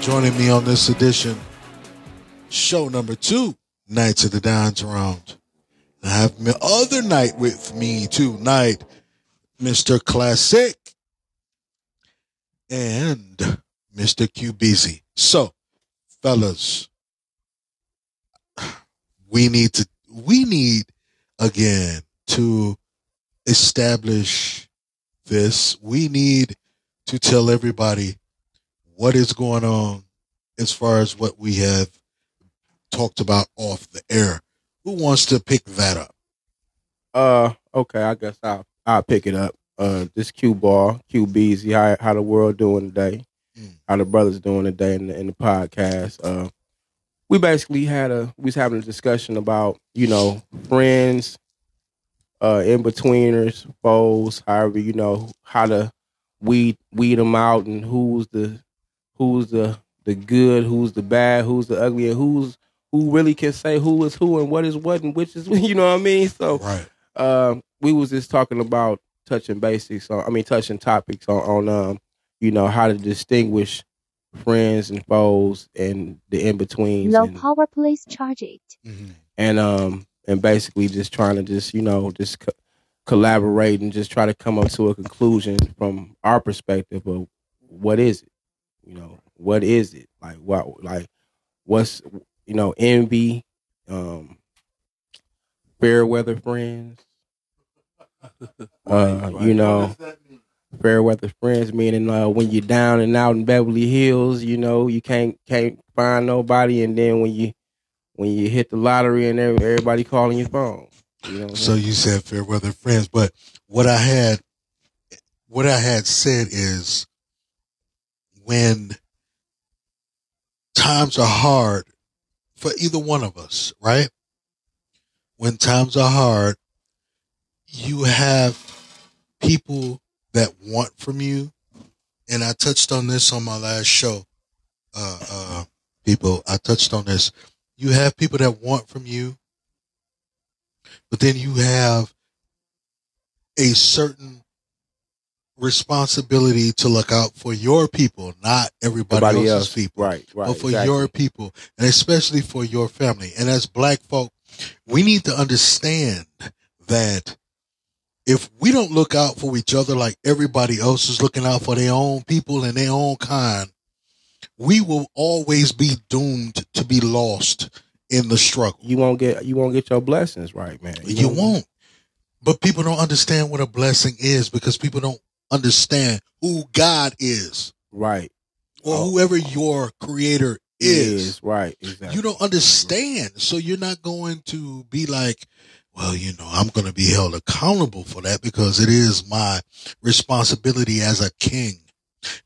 joining me on this edition, show number two, Knights of the Dons Round. I have my other knight with me tonight, Mr. Classic and Mr. QBZ. So, fellas, we need to, we need again to establish this. We need to tell everybody what is going on as far as what we have talked about off the air. Who wants to pick that up? Uh, okay, I guess I'll I'll pick it up. Uh, this Q ball, QBZ, how how the world doing today? Mm. How the brothers doing today in the, in the podcast? Uh, we basically had a we was having a discussion about you know friends, uh, in betweeners, foes, however you know how to weed weed them out and who's the who's the the good, who's the bad, who's the ugly, and who's who really can say who is who and what is what and which is you know what I mean. So Right. um, we was just talking about touching basics on, I mean, touching topics on, on um, you know, how to distinguish friends and foes and the in betweens Low and, power please charge it. Mhm. and um and basically just trying to just you know just co- collaborate and just try to come up to a conclusion from our perspective of what is it, you know, what is it like what like what's you know envy, um, fair weather friends. Uh, you know, fair weather friends meaning uh, when you're down and out in Beverly Hills, you know, you can't can't find nobody, and then when you when you hit the lottery and everybody calling your phone, you know. So you said fair weather friends, but what I had, what I had said is when times are hard for either one of us, right? When times are hard, you have people that want from you. And I touched on this on my last show. Uh, uh, people, I touched on this. You have people that want from you, but then you have a certain responsibility to look out for your people, not everybody, Everybody else's else, people, right, right, but for exactly. your people, and especially for your family. And as black folk, we need to understand that if we don't look out for each other like everybody else is looking out for their own people and their own kind, we will always be doomed to be lost in the struggle. you won't get you won't get your blessings right, man. You won't. But people don't understand what a blessing is because people don't understand who God is right. or Oh. whoever your creator is. right. Exactly. You don't understand. So you're not going to be like, well, you know, I'm going to be held accountable for that because it is my responsibility as a king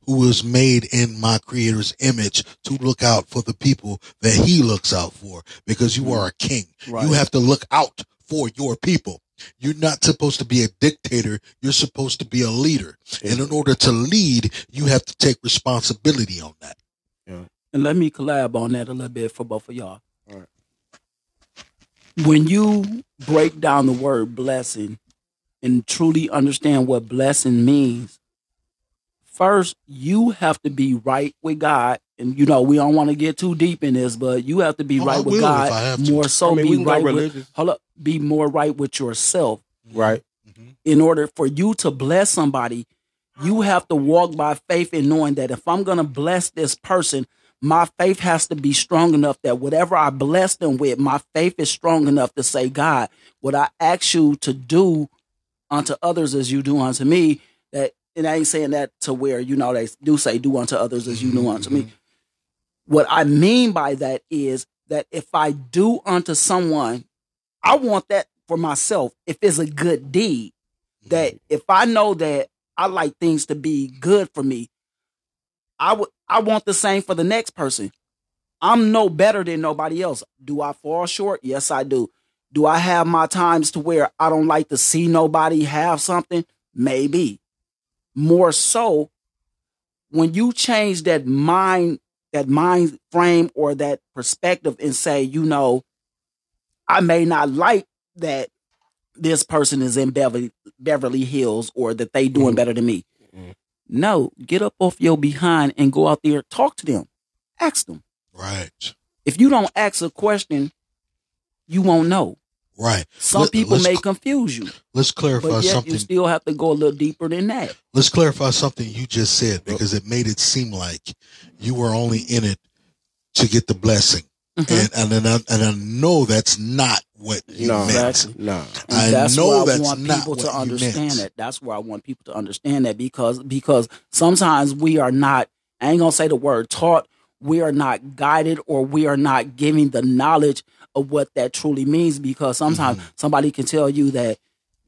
who was made in my creator's image to look out for the people that he looks out for because you mm. are a king. Right. You have to look out for your people. You're not supposed to be a dictator. You're supposed to be a leader. And in order to lead, you have to take responsibility on that. And let me collab on that a little bit for both of y'all. All right. When you break down the word blessing and truly understand what blessing means, first you have to be right with God. And you know, we don't want to get too deep in this, but you have to be Oh, I right with will if I God have to. more so I mean, be right with hold up, be more right with yourself right. Mm-hmm. in order for you to bless somebody, you have to walk by faith in knowing that if I'm going to bless this person, my faith has to be strong enough that whatever I bless them with, my faith is strong enough to say, God, what I ask you to do unto others as you do unto me, that, and I ain't saying that to where, you know, they do say, do unto others as you do unto me. Mm-hmm. What I mean by that is that if I do unto someone, I want that for myself if it's a good deed. Mm-hmm. That if I know that I like things to be good for me, I would I want the same for the next person. I'm no better than nobody else. Do I fall short? Yes, I do. Do I have my times to where I don't like to see nobody have something? Maybe. More so, when you change that mind, that mind frame or that perspective and say, you know, I may not like that this person is in Beverly Beverly Hills or that they doing Mhm. better than me. Mhm. No, get up off your behind and go out there talk to them. Ask them. Right. If you don't ask a question, you won't know. Right. Some Let- people may confuse you, Let's clarify but yet something. you still have to go a little deeper than that. Let's clarify something you just said because it made it seem like you were only in it to get the blessing. Mhm. And and and I, and I know that's not what you No, meant. Exactly. Nah. And I that's know where I that's want not people to what you understand meant. that. That's where I want people to understand that because because sometimes we are not. I ain't gonna say the word taught. We are not guided, or we are not giving the knowledge of what that truly means. Because sometimes Mm-hmm. somebody can tell you that,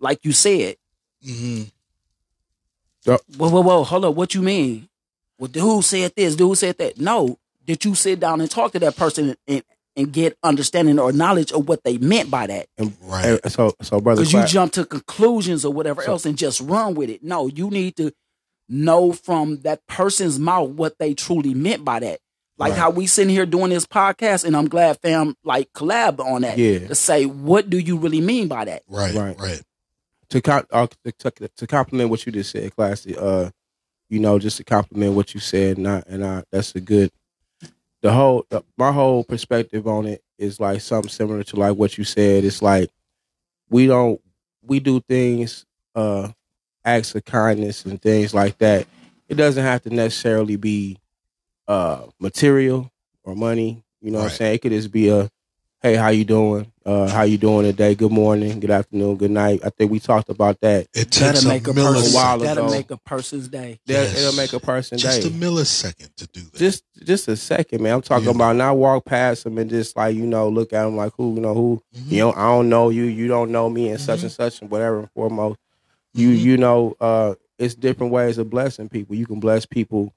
like you said, hmm whoa, whoa, whoa, hold up, what you mean? Well, dude said this, dude said that. No, did you sit down and talk to that person and and get understanding or knowledge of what they meant by that? Right. And so, so brother, because you jump to conclusions or whatever So- else and just run with it. No, you need to know from that person's mouth what they truly meant by that. Like Right. how we sitting here doing this podcast, and I'm glad fam like collab on that. Yeah. To say what do you really mean by that? Right. Right. Right. to com- uh, to, to, to compliment what you just said, classy. Uh, you know, just to compliment what you said, and I, and I, that's a good. The whole, the, my whole perspective on it is like something similar to like what you said. It's like we don't, we do things, uh, acts of kindness and things like that. It doesn't have to necessarily be, uh, material or money. You know what I'm saying? It could just be a, hey, how you doing? Uh, how you doing today? Good morning, good afternoon, good night. I think we talked about that. It takes That'll a make a millisecond. person. while That'll ago. make a person's day. That Yes. it'll make a person Just day. a millisecond to do that. just just a second, man. I'm talking Yeah. about not walk past them and just like you know look at them like who you know who Mhm. you know I don't know you, you don't know me, and such Mhm. and such and whatever. and Foremost, you Mhm. you know uh, it's different ways of blessing people. You can bless people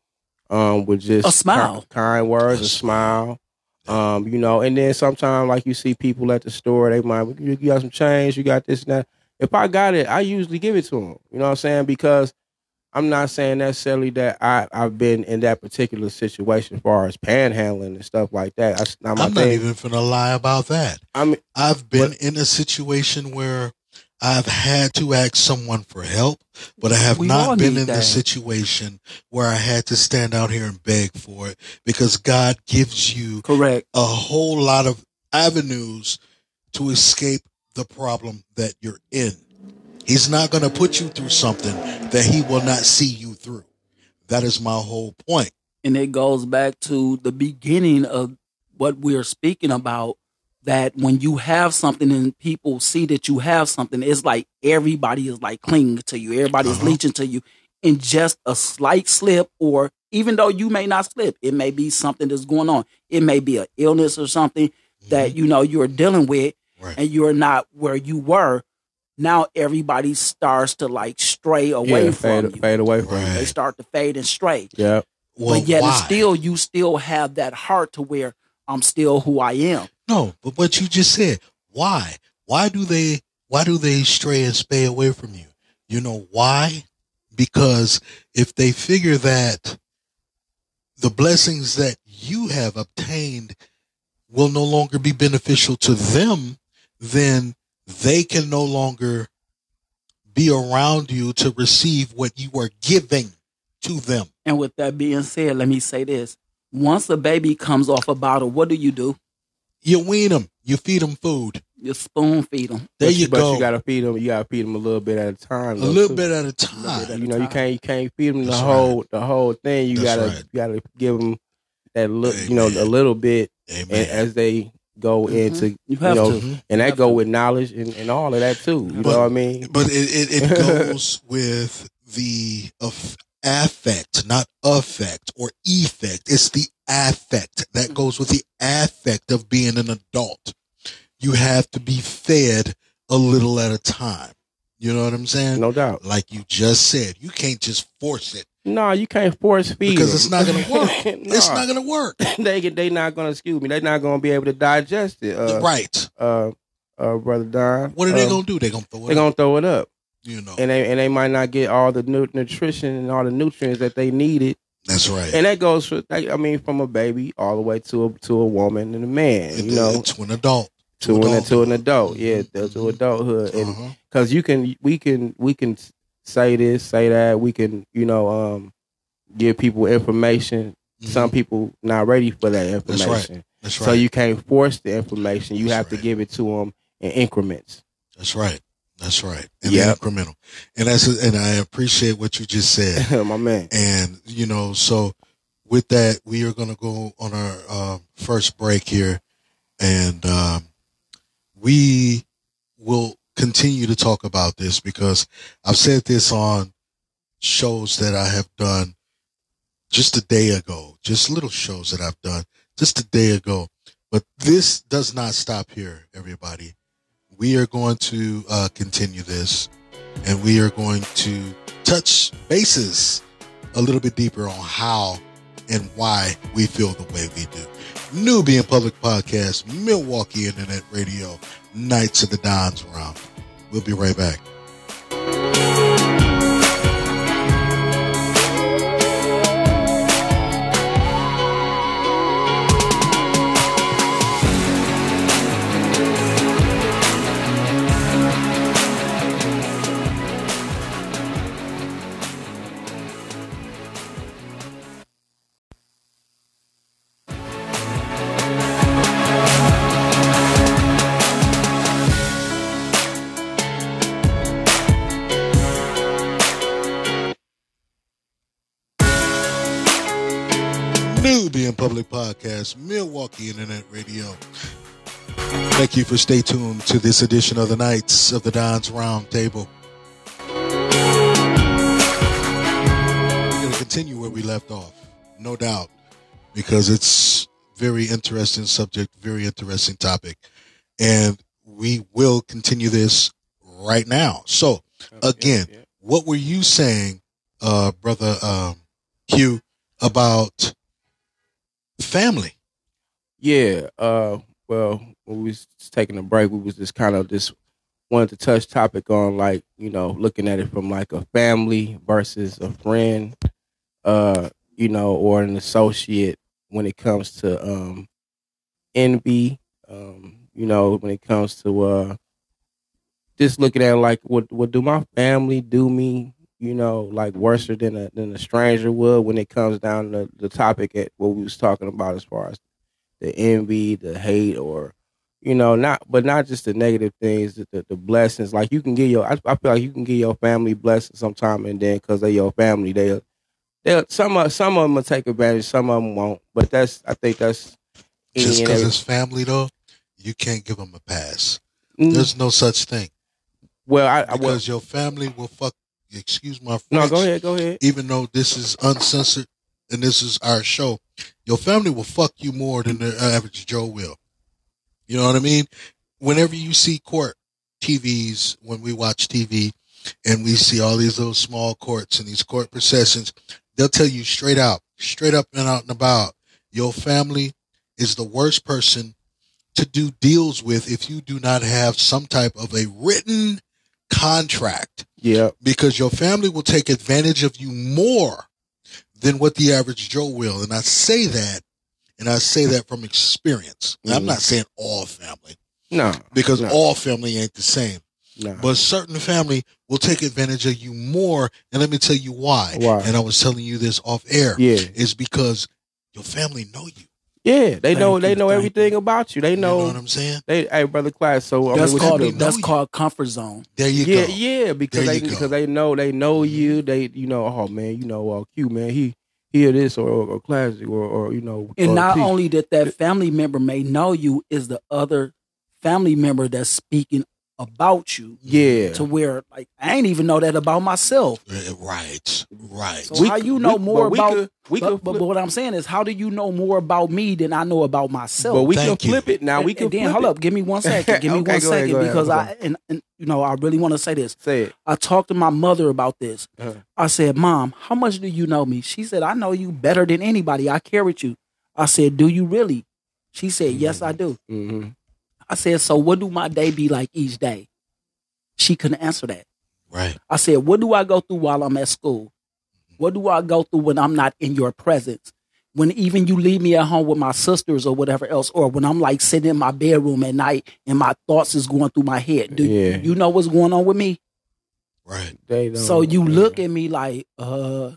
um, with just A smile. ki- kind words, A a smile. Um, you know, and then sometimes like you see people at the store, they might you, you got some change, you got this and that. If I got it, I usually give it to them. You know what I'm saying? Because I'm not saying necessarily that I, I've been in that particular situation as far as panhandling and stuff like that. That's not my I'm not thing. even gonna lie about that. I mean, I've been in a situation where I've had to ask someone for help, but I have We not been in the situation where I had to stand out here and beg for it because God gives you Correct. a whole lot of avenues to escape the problem that you're in. He's not going to put you through something that he will not see you through. That is my whole point. and it goes back to the beginning of what we're speaking about that when you have something and people see that you have something it's like everybody is like clinging to you everybody's Uh-huh. leeching to you in just a slight slip or even though you may not slip it may be something that's going on it may be an illness or something that you know you're dealing with Mm-hmm. Right. and you're not where you were now everybody starts to like stray away yeah, from fade, you fade away from Right. they start to fade and stray Yeah, Well, but yet why? it's still you still have that heart to where I'm still who I am. No, but what you just said, why? Why do they why do they stray and stay away from you? You know why? Because if they figure that the blessings that you have obtained will no longer be beneficial to them, then they can no longer be around you to receive what you are giving to them. And with that being said, let me say this: once a baby comes off a bottle, what do you do? You wean them, you feed them food. You spoon feed them. There but you but go. you gotta feed them. You gotta feed them a little bit at a time. a little too. bit at a time. You time. know, you can't you can't feed them the That's whole the whole thing. You That's gotta right. you gotta give them that look. You know, a little bit Amen. as they go Mhm. into You have know, to. Mhm. and that go to. with knowledge and, and all of that too. You But- know what I mean? But it, it, it goes with the aff- affect, not affect or effect. It's the affect that goes with the affect of being an adult. You have to be fed a little at a time. You know what I'm saying? No doubt. Like you just said, you can't just force it No, you can't force feed because it's not going to work. No. It's not going to work. they they not gonna excuse me. They're not gonna be able to digest it. Uh, right. uh, uh, brother Don. What are they going to do? They're going to throw it They're out, gonna throw it up, you know. and they and they might not get all the nu- nutrition and all the nutrients that they needed. That's right. And that goes for, I mean, from a baby all the way to a to a woman and a man. It- You know, to an adult. to, an, to an adult. Yeah, to, to adulthood, and Uh-huh. because you can, we can, we can say this, say that. We can, you know, um, give people information. Some people not ready for that Mm-hmm. That's information, right. That's right. so you can't force the information. You That's have to give it to them in increments. That's right. That's right. And Yep. incremental. And that's and I appreciate what you just said. My man. And you know, so with that, we are going to go on our um, first break here, and um, we will continue to talk about this because I've said this on shows that I have done just a day ago, just little shows that I've done just a day ago. But this does not stop here, everybody. We are going to uh, continue this, and we are going to touch bases a little bit deeper on how and why we feel the way we do. Nubian Public Podcast, Milwaukee Internet Radio, Knights of the Dons Round. We'll be right back. Public Podcast, Milwaukee Internet Radio. Thank you for stay tuned to this edition of the Knights of the Dons Roundtable. We're going to continue where we left off, no doubt, because it's very interesting subject, very interesting topic, and we will continue this right now. So, again, what were you saying, uh, brother um, Q, about family? Yeah. Uh, well, when we was taking a break, we was just kind of just wanted to touch topic on like you know looking at it from like a family versus a friend, uh, you know, or an associate when it comes to um envy, um, you know, when it comes to uh just looking at like what what do my family do me, you know, like worse than a than a stranger would when it comes down to the topic at what we was talking about as far as the envy, the hate, or you know, not but not just the negative things, the, the, the blessings. Like you can get your, I, I feel like you can get your family blessings sometime, and then because they're your family, they they some of some of them will take advantage, some of them won't. But that's I think that's Just because it's family, though, you can't give them a pass. Mm, There's no such thing well, I, I well, your family will fuck. Excuse my French. no, go ahead, go ahead. Even though this is uncensored and this is our show, your family will fuck you more than the average Joe will. You know what I mean? Whenever you see court TVs, when we watch TV, and we see all these little small courts and these court processions, they'll tell you straight out, straight up and out and about, your family is the worst person to do deals with if you do not have some type of a written contract Yeah, because your family will take advantage of you more than what the average Joe will. And I say that, and I say that from experience. And I'm mm. not saying all family no, because No. all family ain't the same, no. but certain family will take advantage of you more. And let me tell you why. Why? And I was telling you this off air yeah, is because your family know you. Yeah. They Thank know they know everything you. about you. They know, You know know, what I'm saying? they. Hey, brother, class. So I That's mean, called they that's you. called comfort zone. There you yeah, go. yeah, because There they you go. Mm-hmm. because they know they know you. They you know, oh man, you know, uh, Q man, he hear this or or classic or or you know, And not T. only that that family member may know you, is the other family member that's speaking about you yeah, to where like I ain't even know that about myself. Uh, Right, right. So how you know we- more but we about? could- we but, could but, but what I'm saying is, how do you know more about me than I know about myself? but we can Thank you. flip it now. And- we can and then flip hold it. up, give me one second. Give me Okay, one go ahead, second go ahead. because I'm and, and you know I really want to say this. Say it. I talked to my mother about this. Uh-huh. I said, Mom, how much do you know me? She said, I know you better than anybody. I carried you. I said, Do you really? She said, Yes, I do. hmm I said, So what do my day be like each day? She couldn't answer that. Right. I said, What do I go through while I'm at school? What do I go through when I'm not in your presence? when even you leave me at home with my sisters or whatever else, or when I'm like sitting in my bedroom at night and my thoughts is going through my head. Do Yeah. you know what's going on with me? Right. They don't, So you look at me like, uh,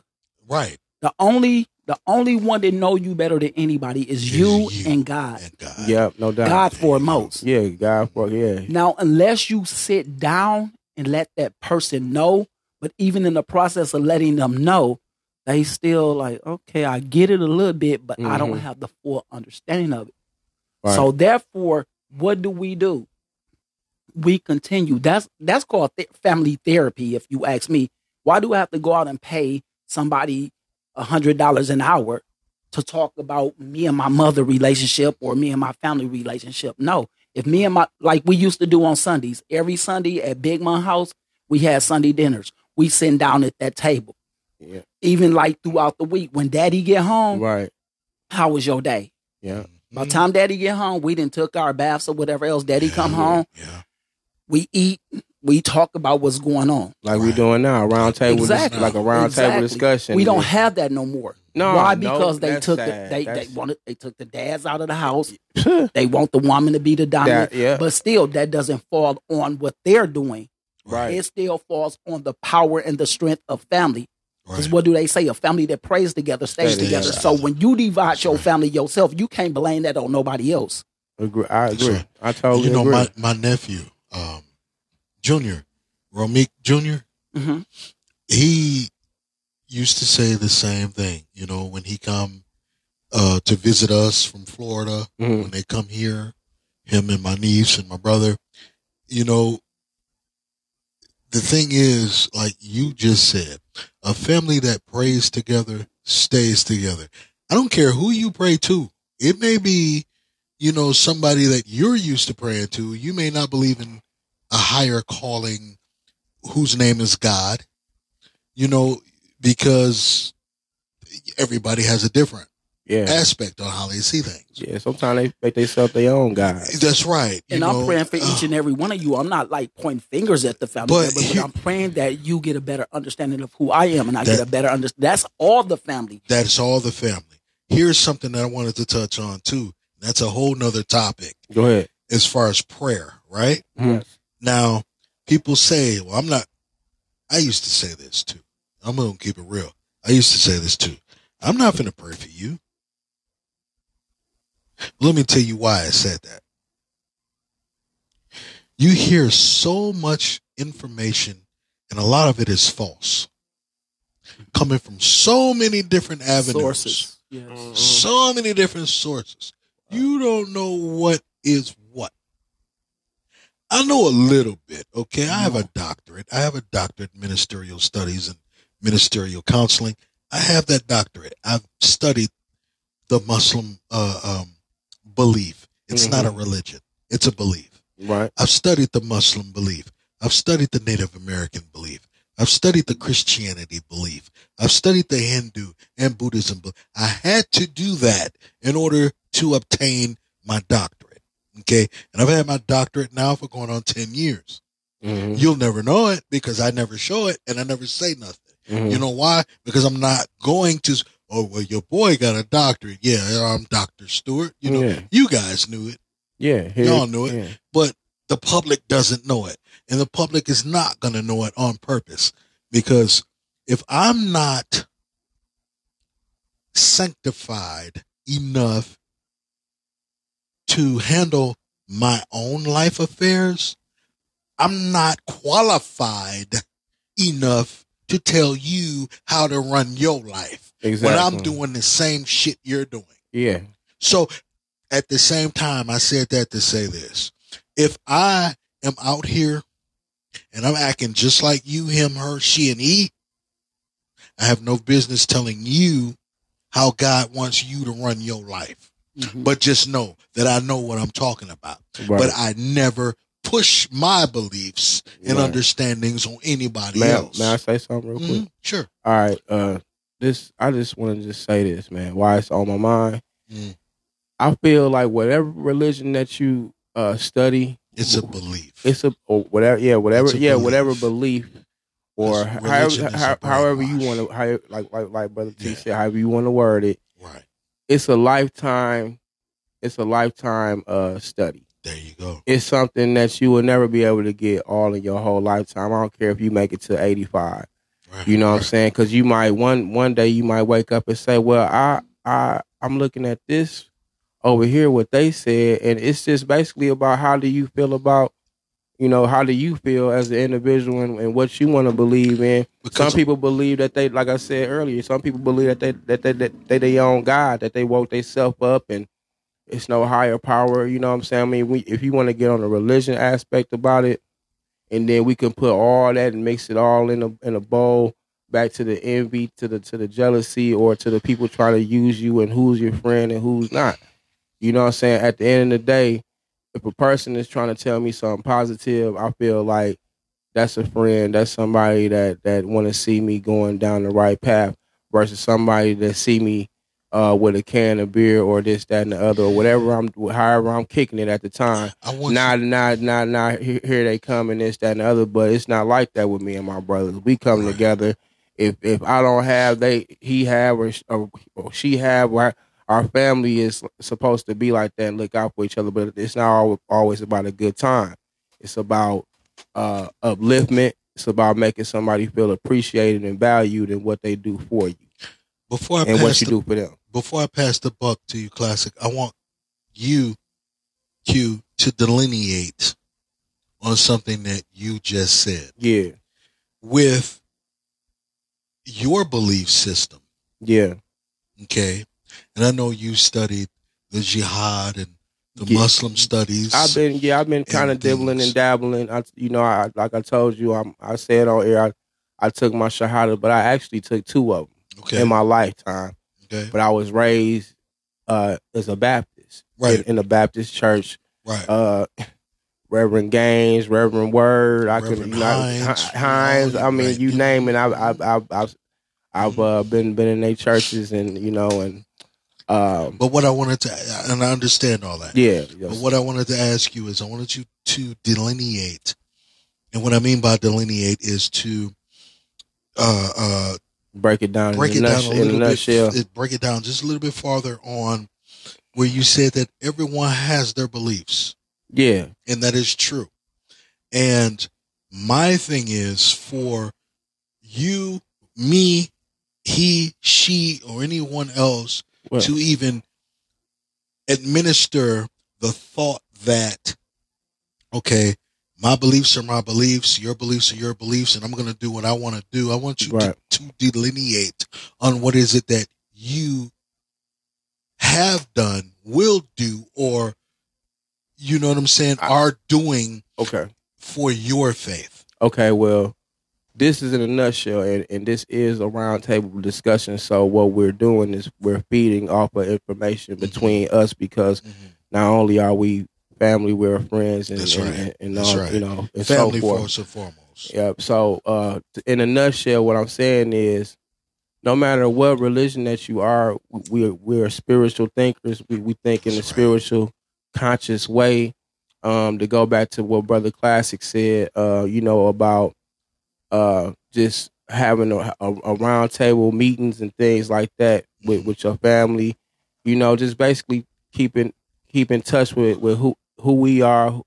Right. the only the only one that know you better than anybody is Is you, you. and God. And God. Yep, no doubt. God foremost. Yeah, God for yeah. Now, unless you sit down and let that person know, but even in the process of letting them know, they still like, okay, I get it a little bit, but I don't Mhm. have the full understanding of it. Right. So therefore, what do we do? We continue. That's that's called th- family therapy. If you ask me, why do I have to go out and pay somebody a hundred dollars an hour to talk about me and my mother relationship or me and my family relationship? No. If me and my like we used to do on Sundays, every Sunday at Big Mom House, we had Sunday dinners. We sitting down at that table. Yeah. Even like throughout the week, when Daddy get home, Right. how was your day? Yeah. By the time Daddy get home, we didn't took our baths or whatever else. Daddy come home, Yeah. we eat, we talk about what's going on. Like we're doing now, round table Exactly. like a round table Exactly. discussion. We don't have that no more. No, Why? no, Because they took the, sad. they they That's- wanted they took the dads out of the house. They want the woman to be the dominant. that, yeah. But still, that doesn't fall on what they're doing. Right. It still falls on the power and the strength of family. Because Right. what do they say? A family that prays together stays Stay together. together. So when you divide your right. family yourself, you can't blame that on nobody else. Agree. I That's agree. right. I totally you know, agree. my, my nephew, um, Junior, Romik Junior, hmm he used to say the same thing. You know, when he come uh, to visit us from Florida, Mhm. when they come here, him and my niece and my brother, you know, the thing is, like you just said, a family that prays together stays together. I don't care who you pray to. It may be, you know, somebody that you're used to praying to. You may not believe in a higher calling whose name is God, you know, because everybody has a different yeah. aspect on how they see things. Yeah. Sometimes they make themselves their own God. That's right. you And I'm praying for uh, each and every one of you. I'm not like pointing fingers at the family But member, but here- I'm praying that you get a better understanding of who I am and I That- get a better understanding. That's all the family. That's all the family. Here's something that I wanted to touch on too. That's a whole nother topic Go ahead. as far as prayer, right? Mhm. Now, people say, well, I'm not, I used to say this too. I'm going to keep it real. I used to say this too. I'm not going to pray for you. Let me tell you why I said that. You hear so much information, and a lot of it is false, coming from so many different avenues Sources. Yes. so many different sources. You don't know what is. I know a little bit, okay? I have a doctorate. I have a doctorate in ministerial studies and ministerial counseling. I have that doctorate. I've studied the Muslim uh, um, belief. It's not a religion, it's a belief. Right. I've studied the Muslim belief. I've studied the Native American belief. I've studied the Christianity belief. I've studied the Hindu and Buddhism. belief. I had to do that in order to obtain my doctorate. Okay. And I've had my doctorate now for going on 10 years. Mhm. You'll never know it because I never show it and I never say nothing. Mhm. You know why? Because I'm not going to, oh, well, your boy got a doctorate. Yeah, I'm Dr. Stewart. You know, Yeah. you guys knew it Yeah. Here- Y'all knew it. yeah. but the public doesn't know it. And the public is not going to know it on purpose because if I'm not sanctified enough to handle my own life affairs, I'm not qualified enough to tell you how to run your life Exactly. when I'm doing the same shit you're doing. Yeah. So at the same time, I said that to say this. If I am out here and I'm acting just like you, him, her, she, and he, I have no business telling you how God wants you to run your life. Mhm. But just know that I know what I'm talking about. Right. But I never push my beliefs and Right. understandings on anybody may, I, else. may I say something real quick? Mhm, Sure. All right. Uh, this I just want to just say this, man. Why it's on my mind. Mm. I feel like whatever religion that you uh study, It's a belief. it's a or whatever. Yeah, whatever. Yeah, belief. whatever belief. Or however, religion is a how, however you want to, how, like like like Brother T Yeah. said, however you want to word it. Right. it's a lifetime. It's a lifetime uh study. There you go. It's something that you will never be able to get all in your whole lifetime. I don't care if you make it to eighty five. Right, You know what I'm saying? Because you might one one day you might wake up and say, "Well, I I I'm looking at this over here, what they said, and it's just basically about how do you feel about, you know, how do you feel as an individual and, and what you want to believe in. Because- some people believe that they, like I said earlier, some people believe that they that they that they they own God, that they woke themselves up and it's no higher power. You know what I'm saying? I mean, we, if you want to get on the religion aspect about it, and then we can put all that and mix it all in a in a bowl back to the envy, to the to the jealousy, or to the people trying to use you and who's your friend and who's not. You know what I'm saying? At the end of the day, if a person is trying to tell me something positive, I feel like that's a friend. That's somebody that that want to see me going down the right path versus somebody that see me uh, with a can of beer or this, that, and the other, or whatever I'm, however I'm kicking it at the time. I want Now, you, now, now, now, here, here they come and this, that, and the other. But it's not like that with me and my brothers. We come together. If if I don't have, they he have or, or, or she have. Our, our family is supposed to be like that and look out for each other. But it's not always about a good time. It's about uh, upliftment. It's about making somebody feel appreciated and valued in what they do for you before I and pass what you the, do for them. before I pass the buck to you, classic. I want you, Q, to delineate on something that you just said Yeah, with your belief system. yeah, Okay, and I know you studied the jihad and the Yeah. Muslim studies. I've been yeah, I've been kind of dibbling and dabbling. I you know, I like I told you, I'm I said on air, I, I took my shahada, but I actually took two of them okay, in my lifetime. okay, But I was raised uh, as a Baptist, Right. in, in a Baptist church. right. Uh, Reverend Gaines, Reverend Word, I could Reverend you know Hines, Hines. Hines I mean, right. you name it. I've I've I've I've, I've uh, been been in their churches and you know and um but what I wanted to, and I understand all that. yeah. But what I wanted to ask you is, I wanted you to delineate, and what I mean by delineate is to uh, uh, break it down break it a, down a in a little nutshell. bit. Break it down just a little bit farther on where you said that everyone has their beliefs, Yeah, and that is true. And my thing is for you, me, he, she, or anyone else Well, to even administer the thought that, okay, my beliefs are my beliefs, your beliefs are your beliefs, and I'm going to do what I want to do. I want you Right. to, to delineate on what is it that you have done, will do, or you know what I'm saying, I- are doing okay. for your faith. Okay, well, this is in a nutshell, and, and this is a roundtable discussion. So what we're doing is we're feeding off of information Mm-hmm. between us because not only are we family, we're friends, and That's right. and, and That's all, right. you know, and Family so forth. first and foremost. Yep. So, uh, in a nutshell, what I'm saying is, no matter what religion that you are, we're we're spiritual thinkers. We we think in a right. spiritual, conscious way. Um, to go back to what Brother Classic said, uh, you know about uh just having a, a, a round table meetings and things like that with with your family. You know, just basically keeping keep in touch with with who who we are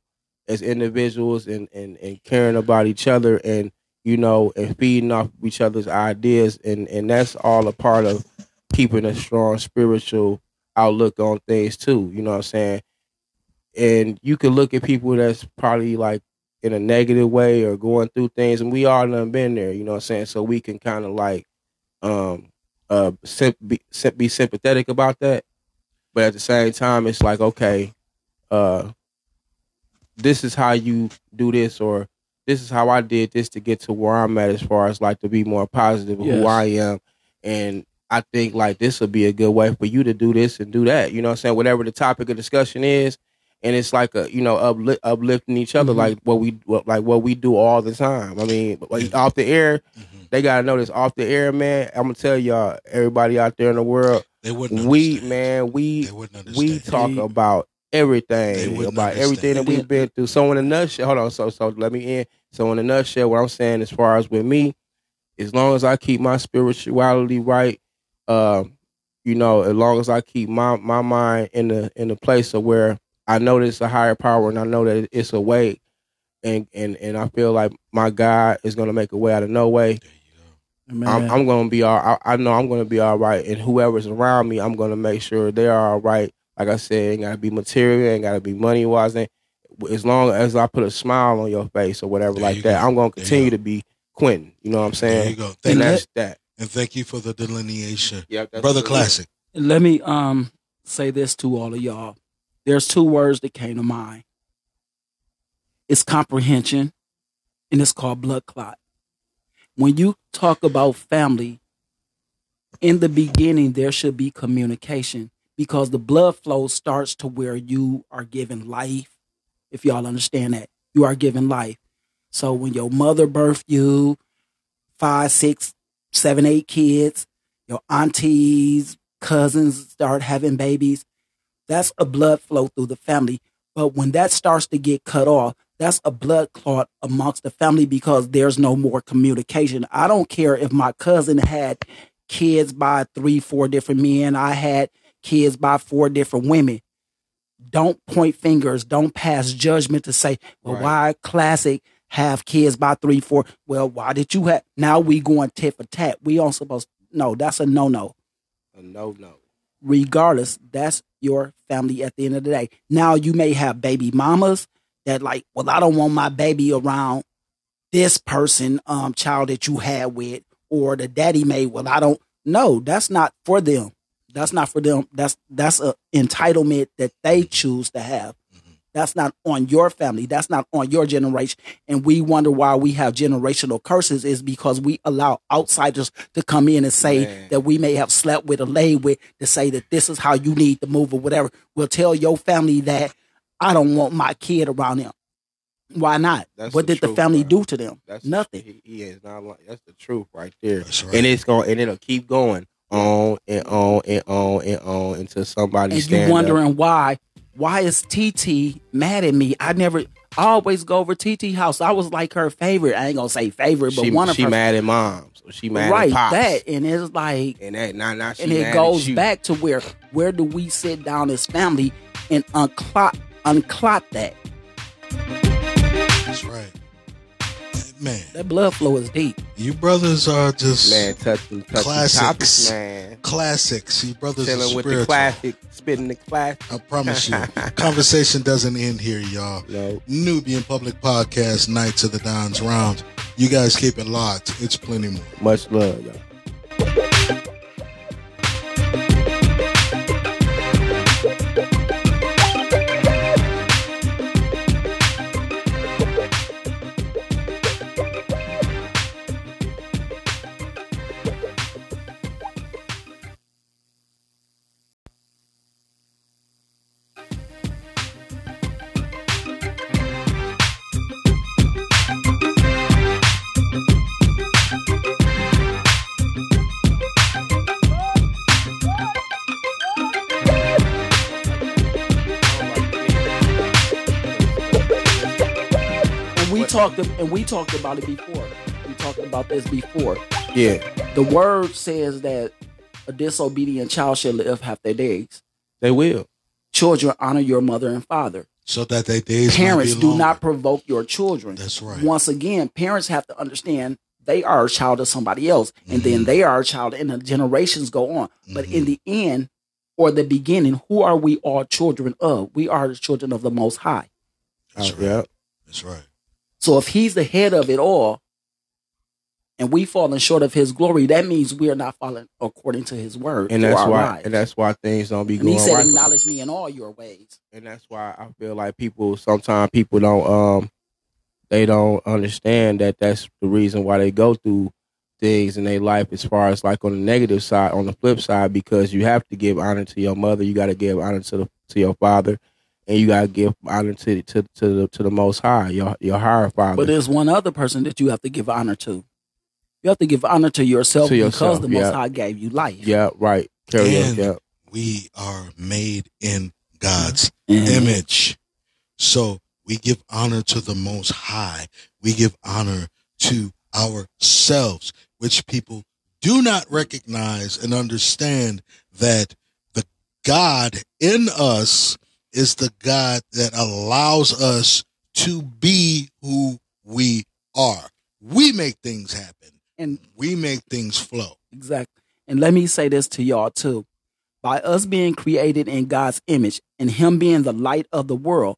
as individuals and, and, and caring about each other and you know and feeding off each other's ideas and, and that's all a part of keeping a strong spiritual outlook on things too you know what i'm saying and you can look at people that's probably like in a negative way or going through things and we all done been there you know what i'm saying so we can kind of like um uh be, be sympathetic about that but at the same time it's like okay uh this is how you do this or this is how I did this to get to where I'm at as far as like to be more positive Yes. who I am. And I think like this would be a good way for you to do this and do that. You know what I'm saying? Whatever the topic of discussion is. And it's like a you know upli- uplifting each other Mhm. like what we what, like what we do all the time. I mean, like off the air, Mhm. they gotta know this off the air, man. I'm gonna tell y'all, everybody out there in the world, They wouldn't we understand. man, we They wouldn't understand. we talk They- about everything wouldn't about everything that we've been through. So in a nutshell, hold on. So so let me in. So in a nutshell, what I'm saying as far as with me, as long as I keep my spirituality right, uh, you know, as long as I keep my my mind in the in the place of where I know that it's a higher power and I know that it's a way, and and and I feel like my God is gonna make a way out of no way. Amen. I'm, I'm gonna be all. I, I know I'm gonna be all right, and whoever's around me, I'm gonna make sure they're all right. Like I said, ain't gotta be material, ain't gotta be money wise. Ain't- As long as I put a smile on your face or whatever There like that, go. I'm gonna continue to be Quentin. You know what I'm There saying? you go. And Thank you. that's that. And thank you for the delineation. Yeah, Brother what. Classic. Let me um say this to all of y'all. There's two words that came to mind. It's comprehension and it's called blood clot. When you talk about family, in the beginning there should be communication because the blood flow starts to where you are given life. If y'all understand that, you are given life. So when your mother birthed you, five, six, seven, eight kids, your aunties, cousins start having babies. That's a blood flow through the family. But when that starts to get cut off, that's a blood clot amongst the family because there's no more communication. I don't care if my cousin had kids by three, four different men. I had kids by four different women. Don't point fingers. Don't pass judgment to say, well, Right. why classic have kids by three, four? Well, why did you have? Now we going tit for tat. We aren't supposed. No, that's a no no A no, no. Regardless, that's your family at the end of the day. Now you may have baby mamas that like, well, I don't want my baby around this person, um, child that you had with, or the daddy may, well, I don't no, that's not for them. That's not for them. That's that's a entitlement that they choose to have. That's not on your family. That's not on your generation. And we wonder why we have generational curses is because we allow outsiders to come in and say Man. that we may have slept with or laid with to say that this is how you need to move or whatever. We'll tell your family that I don't want my kid around them. Why not? That's what the did the family bro. do to them? That's Nothing. He, he is not like that's the truth right there. That's right. And it's going and it'll keep going on and on and on and on until somebody and stand you up. wondering why why is TT mad at me? I never I always go over TT house. I was like her favorite. I ain't gonna say favorite, but she, one of she her mad at moms. She mad right at pops. that and it's like And that now now she and mad it at goes you. back to where where do we sit down as family and unclot unclot that That's right. Man, that blood flow is deep you brothers are just Man, touching touching Classics. topics, man. classics. You brothers are Chilling with the classic, spitting the classic. I promise you. Conversation doesn't end here, y'all. No. Nubian Public Podcast, Knights of the Dons Round. You guys keep it locked. It's plenty more. Much love, y'all. Talked and we talked about it before we talked about this before Yeah, the word says that a disobedient child shall live half their days they will. children honor your mother and father So that they days parents might be do longer. not provoke your children That's right. once again parents have to understand they are a child of somebody else and then Mm-hmm. they are a child and the generations go on but in the end or the beginning who are we all children of we are the children of the most high That's right. yeah. That's right. So if he's the head of it all and we falling short of his glory that means we are not following according to his word And that's why lives. and that's why things don't be And going he said right. acknowledge me in all your ways and that's why I feel like people sometimes people don't um they don't understand that that's the reason why they go through things in their life as far as like on the negative side on the flip side because you have to give honor to your mother you got to give honor to the to your father and you got to give honor to to to the to the most high your your higher father but there's one other person that you have to give honor to you have to give honor to yourself, To because yourself, the most yeah. high gave you life yeah right carry on And- yeah We are made in God's And- image. So we give honor to the Most High. We give honor to ourselves, which people do not recognize and understand that the God in us is the God that allows us to be who we are. We make things happen. And We make things flow. Exactly. And let me say this to y'all too. By us being created in God's image and Him being the light of the world,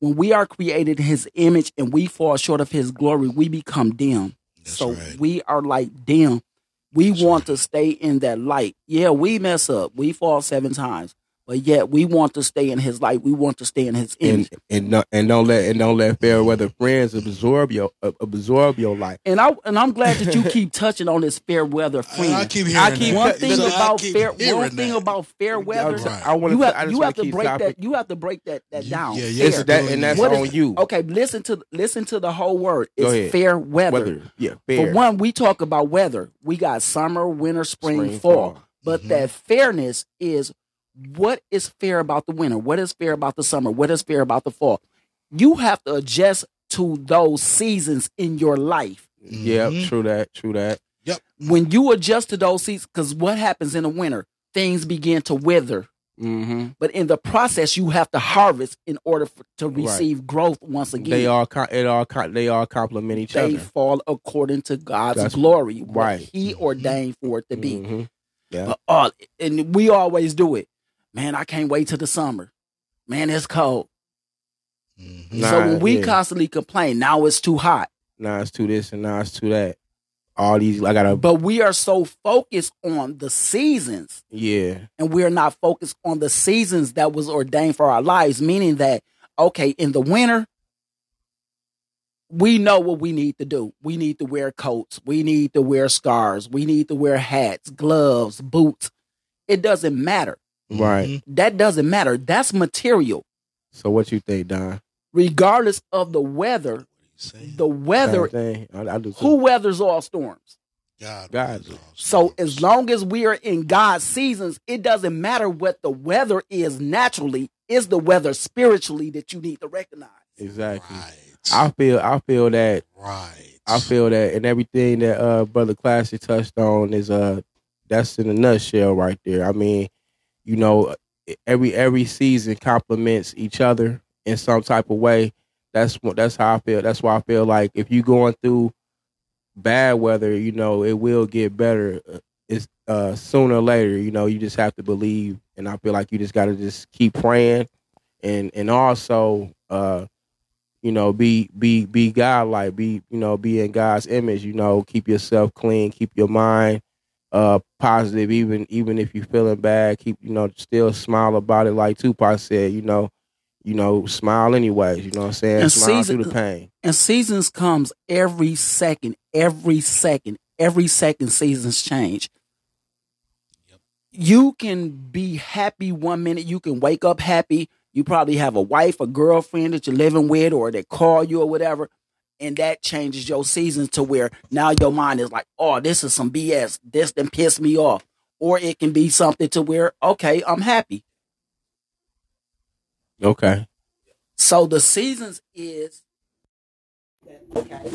when we are created in His image and we fall short of His glory, we become dim. That's so right. we are like dim. We That's want right. to stay in that light. Yeah, we mess up. We fall seven times. But yet we want to stay in his light. We want to stay in his image. and and no, and don't let and don't let fair weather friends absorb your uh, absorb your life. And I and I'm glad that you keep touching on this fair weather friend. I keep hearing I that. keep- one thing So I about keep fair hearing one thing that. about fair weather Right. I want you have, I you wanna have to break topic- that you have to break that that You- down yeah, yeah, It's that, and that's What on is- you. okay listen to listen to the whole word Go it's ahead. fair weather. Weather, yeah, for one we talk about weather we got summer winter spring, Spring, fall. fall. but Mhm. that fairness is what is fair about the winter what is fair about the summer what is fair about the fall you have to adjust to those seasons in your life Yep, Mhm. true that, true that. Yep. When you adjust to those seasons because what happens in the winter things begin to wither Mm-hmm. but in the process you have to harvest in order for, to receive growth once again They all, co- it all, they all complement each they other. They fall according to god's That's glory what right. he ordained for it to be Mhm. Yeah, But, uh, and we always do it man i can't wait till the summer. Man it's cold. Mhm. Nah, so when we yeah. constantly complain now it's too hot. Now it's too this and now it's too that. All these, I gotta, but we are so focused on the seasons. Yeah, and we're not focused on the seasons that was ordained for our lives meaning that okay in the winter we know what we need to do. We need to wear coats. We need to wear scarves. We need to wear hats gloves boots. It doesn't matter right. Mhm. that doesn't matter that's material So what you think, Don? regardless of the weather What do you say? the weather Same. I, I do. too. who weathers all storms God, God. is awesome. so as long as we are in god's seasons it doesn't matter what the weather is naturally it's the weather spiritually that you need to recognize Exactly. right, I feel. I feel that. right. I feel that, and everything that uh brother Classy touched on is uh that's in a nutshell right there. I mean, you know, every every season complements each other in some type of way. That's what that's how I feel. That's why I feel like if you're going through bad weather, you know, it will get better. Uh, It's uh sooner or later. You know, you just have to believe, and I feel like you just got to just keep praying, and and also uh you know, be be be God like, be you know, be in God's image. You know, keep yourself clean, keep your mind uh positive, even even if you're feeling bad. Keep you know, still smile about it, like Tupac said. You know, you know, smile anyways. You know what I'm saying? And smile season- through the pain. and seasons comes every second every second every second seasons change Yep. you can be happy one minute you can wake up happy you probably have a wife a girlfriend that you're living with or that call you or whatever and that changes your seasons to where now your mind is like oh this is some bs this then piss me off or it can be something to where okay i'm happy Okay. So the seasons is okay.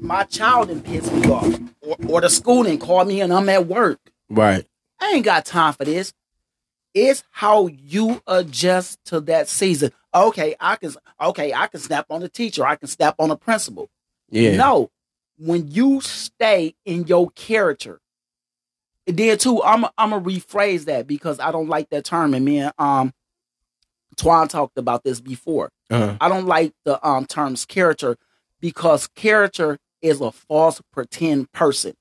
My child didn't piss me off, or, or the school didn't call me and I'm at work. Right. I ain't got time for this. It's how you adjust to that season. Okay, I can. Okay, I can snap on the teacher. I can snap on the principal. Yeah. No, when you stay in your character, and then too, I'm I'm gonna rephrase that because I don't like that term. And me and um, Twan talked about this before. Uh-huh. I don't like the um terms character because character is a false pretend person.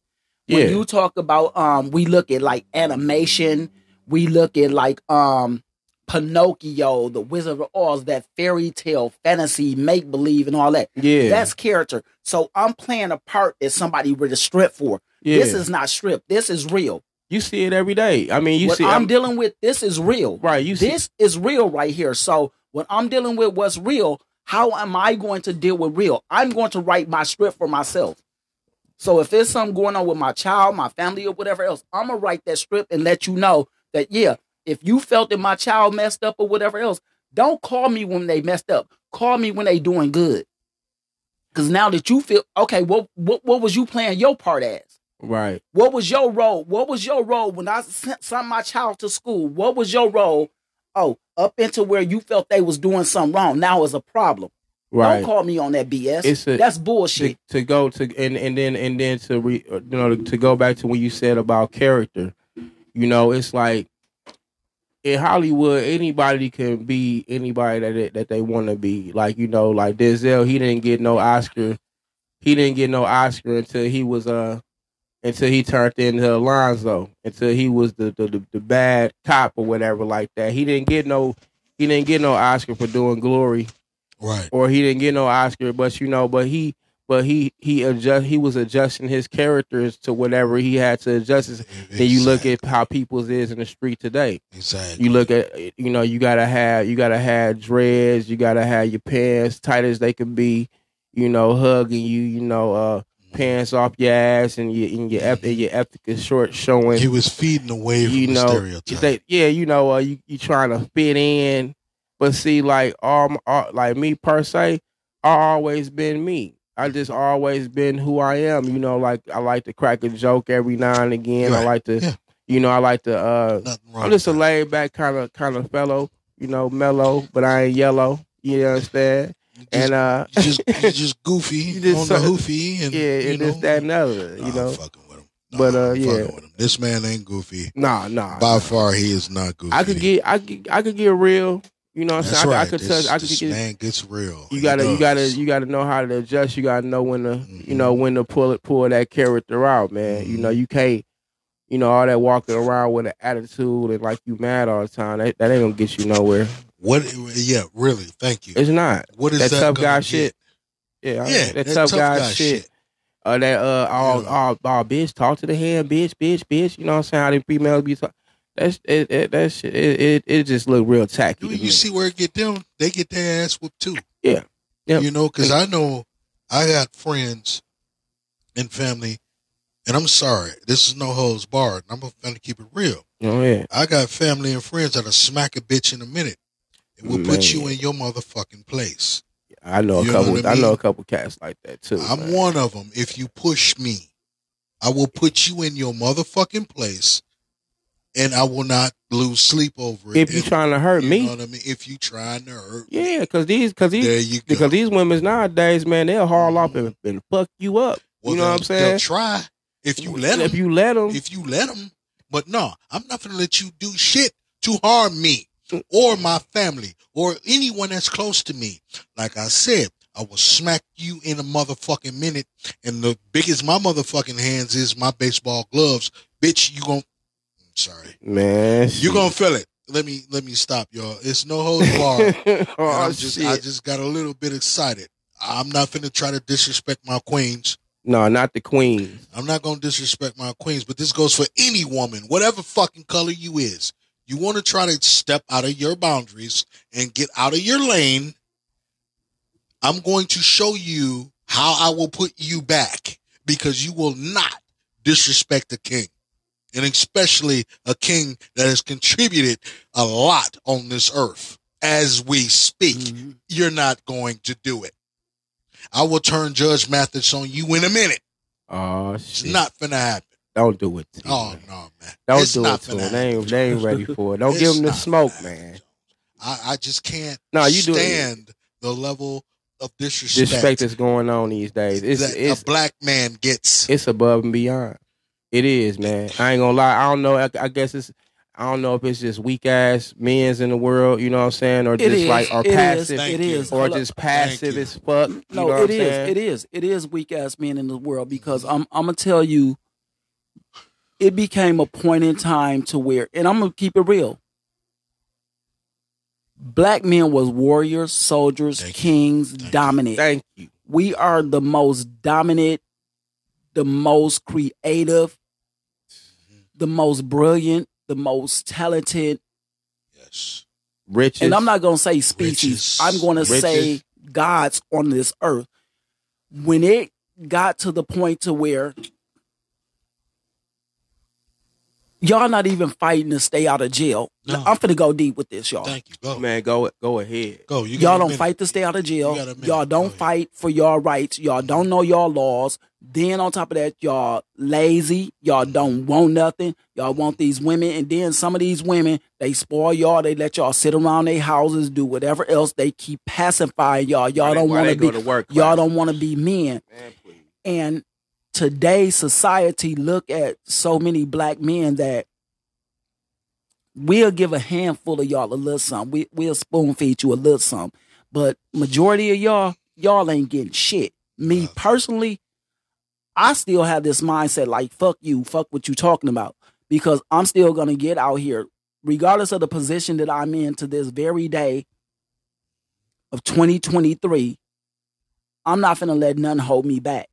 When Yeah. you talk about um we look at like animation, we look at like um Pinocchio, the Wizard of Oz, that fairy tale fantasy make believe and all that. Yeah. That's character. So I'm playing a part that somebody have stripped for. yeah. This is not stripped. This is real. you see it every day. I mean, you what see. I'm I'm- dealing with, this is real. right. You see. This is real right here. So when I'm dealing with what's real, how am I going to deal with real? I'm going to write my script for myself. So if there's something going on with my child, my family, or whatever else, I'm gonna write that script and let you know that yeah, if you felt that my child messed up or whatever else, don't call me when they messed up. Call me when they doing good. Cause now that you feel okay, what what what was you playing your part as? Right. What was your role? What was your role when I sent, sent my child to school? What was your role? Oh, up into where you felt they was doing something wrong. Now is a problem. Right. Don't call me on that BS. It's a- That's to, bullshit. to go to and and then and then to re, you know to go back to when you said about character you know it's like in hollywood anybody can be anybody that they, that they want to be. Like you know like denzel he didn't get no oscar. He didn't get no oscar until he was uh until he turned into alonzo until he was the the, the, the bad cop or whatever like that. He didn't get no he didn't get no oscar for doing glory. Right. or he didn't get no Oscar, but you know, but he but he he adjust he was adjusting his characters to whatever he had to adjust. Then you look at how people's is in the street today. exactly. You look at you know you gotta have you gotta have dreads, you gotta have your pants tight as they can be, you know, hugging you, you know, uh pants off your ass and your and your ep- and your short showing He was feeding away from you the know, stereotype. they, yeah, you know, uh, you you trying to fit in, but see, like all, all like me per se, I always been me. I just always been who I am. You know, like I like to crack a joke every now and again. I like to, Yeah. you know, I like to. uh I'm just a laid back kind of kind of fellow. You know, mellow, but I ain't yellow. You understand? You just, And uh, you just you just goofy You just on the so- hoofy and yeah, and know, this, that, and other. Nah, You know, I'm fucking with him. Nah, But, uh, I'm yeah. fucking with him. This man ain't goofy. nah, nah. By far, he is not goofy. I could get, I could, I could get real. You know, what I'm That's saying? I, right. I could this, touch. I could this get. man gets real. You gotta, you gotta, you gotta know how to adjust. You gotta know when to, Mhm. you know, when to pull it, pull that character out, man. You Mhm. know, you can't, you know, all that walking around with an attitude and like you mad all the time. That, that ain't gonna get you nowhere. What? Yeah, really. Thank you. It's not. What is that that tough guy get? shit. Yeah, I- Yeah, that, tough, guy, shit. Uh, that uh, all, Yeah. all, all, bitch, talk to the hand, bitch, bitch, bitch. You know what I'm saying? How them females be talking. That's it. it that shit. It, it, it just look real tacky. You, you see where it get them? They get their ass whooped too. Yeah. Yep. You know, because I know I got friends and family, and I'm sorry, this is no holds barred. I'm going to keep it real. Oh yeah. I got family and friends that'll smack a bitch in a minute. It will put you in your motherfucking place. I know a You couple. what I I, know a couple cats like that too. I'm man. one of them. If you push me, I will put you in your motherfucking place, and I will not lose sleep over it. If you And- trying to hurt you me, know what I mean? If you trying to hurt me, yeah, because these, because these, because these women nowadays, man, they'll haul off and, mm-hmm. and fuck you up. Well, you know what I'm saying? They'll try if you let them. If you let them, if you let them. But no, I'm not going to let you do shit to harm me or my family or anyone that's close to me. Like I said, I will smack you in a motherfucking minute. And the biggest my motherfucking hands is my baseball gloves. Bitch, you gon' I'm sorry. man, You gonna feel it. Let me let me stop, y'all. It's no holds barred. Oh I'm just shit! I just got a little bit excited. I'm not finna try to disrespect my queens. no, not the queens. I'm not gonna disrespect my queens, but this goes for any woman, whatever fucking color you is. You want to try to step out of your boundaries and get out of your lane. I'm going to show you how I will put you back because you will not disrespect the king. And especially a king that has contributed a lot on this earth as we speak. Mhm. You're not going to do it. I will turn Judge Mathis on you in a minute. Oh It's shit! not finna happen. Don't do it. To Oh man. no, man! Don't It's do not it to them. They ain't, they ain't ready for it. Don't give them the smoke, man. I, I just can't No, you do it. stand the level of disrespect, Disrespect is going on these days. It's that it's a black man gets. it's above and beyond. It is, man. I ain't gonna lie. I don't know. I, I guess it's. I don't know if it's just weak ass men's in the world. You know what I'm saying, or It just is. like or It is. passive, Thank It you. is. or Hold up. just passive you. as fuck. You No, know what it I'm is. saying? It is. It is weak ass men in the world because I'm. I'm gonna tell you. It became a point in time to where, and I'm gonna keep it real. Black men was warriors, soldiers, Thank you. kings, Thank you. dominant. Thank you. we are the most dominant, the most creative, mm-hmm. the most brilliant, the most talented, Yes, Richest. and I'm not going to say species. Richest. I'm going to say gods on this earth. When it got to the point to where y'all not even fighting to stay out of jail. No. I'm finna go deep with this, y'all. Thank you. Go. Man, go go ahead. Go. You got Y'all don't minute. fight to stay out of jail. You got a minute. Y'all don't Go ahead. fight for your rights. Y'all don't know your laws. Then on top of that, y'all lazy. Y'all don't want nothing. Y'all want these women, and then some of these women they spoil y'all. They let y'all sit around their houses, do whatever else. They keep pacifying y'all. Y'all Why don't want to go be. to work. Y'all don't want to be men. Man. And today's society look at so many black men that we'll give a handful of y'all a little something. We, we'll spoon feed you a little something. But majority of y'all, y'all ain't getting shit. Me personally, I still have this mindset like fuck you, fuck what you talking about. Because I'm still gonna get out here, regardless of the position that I'm in to this very day of 2023. I'm not gonna let none hold me back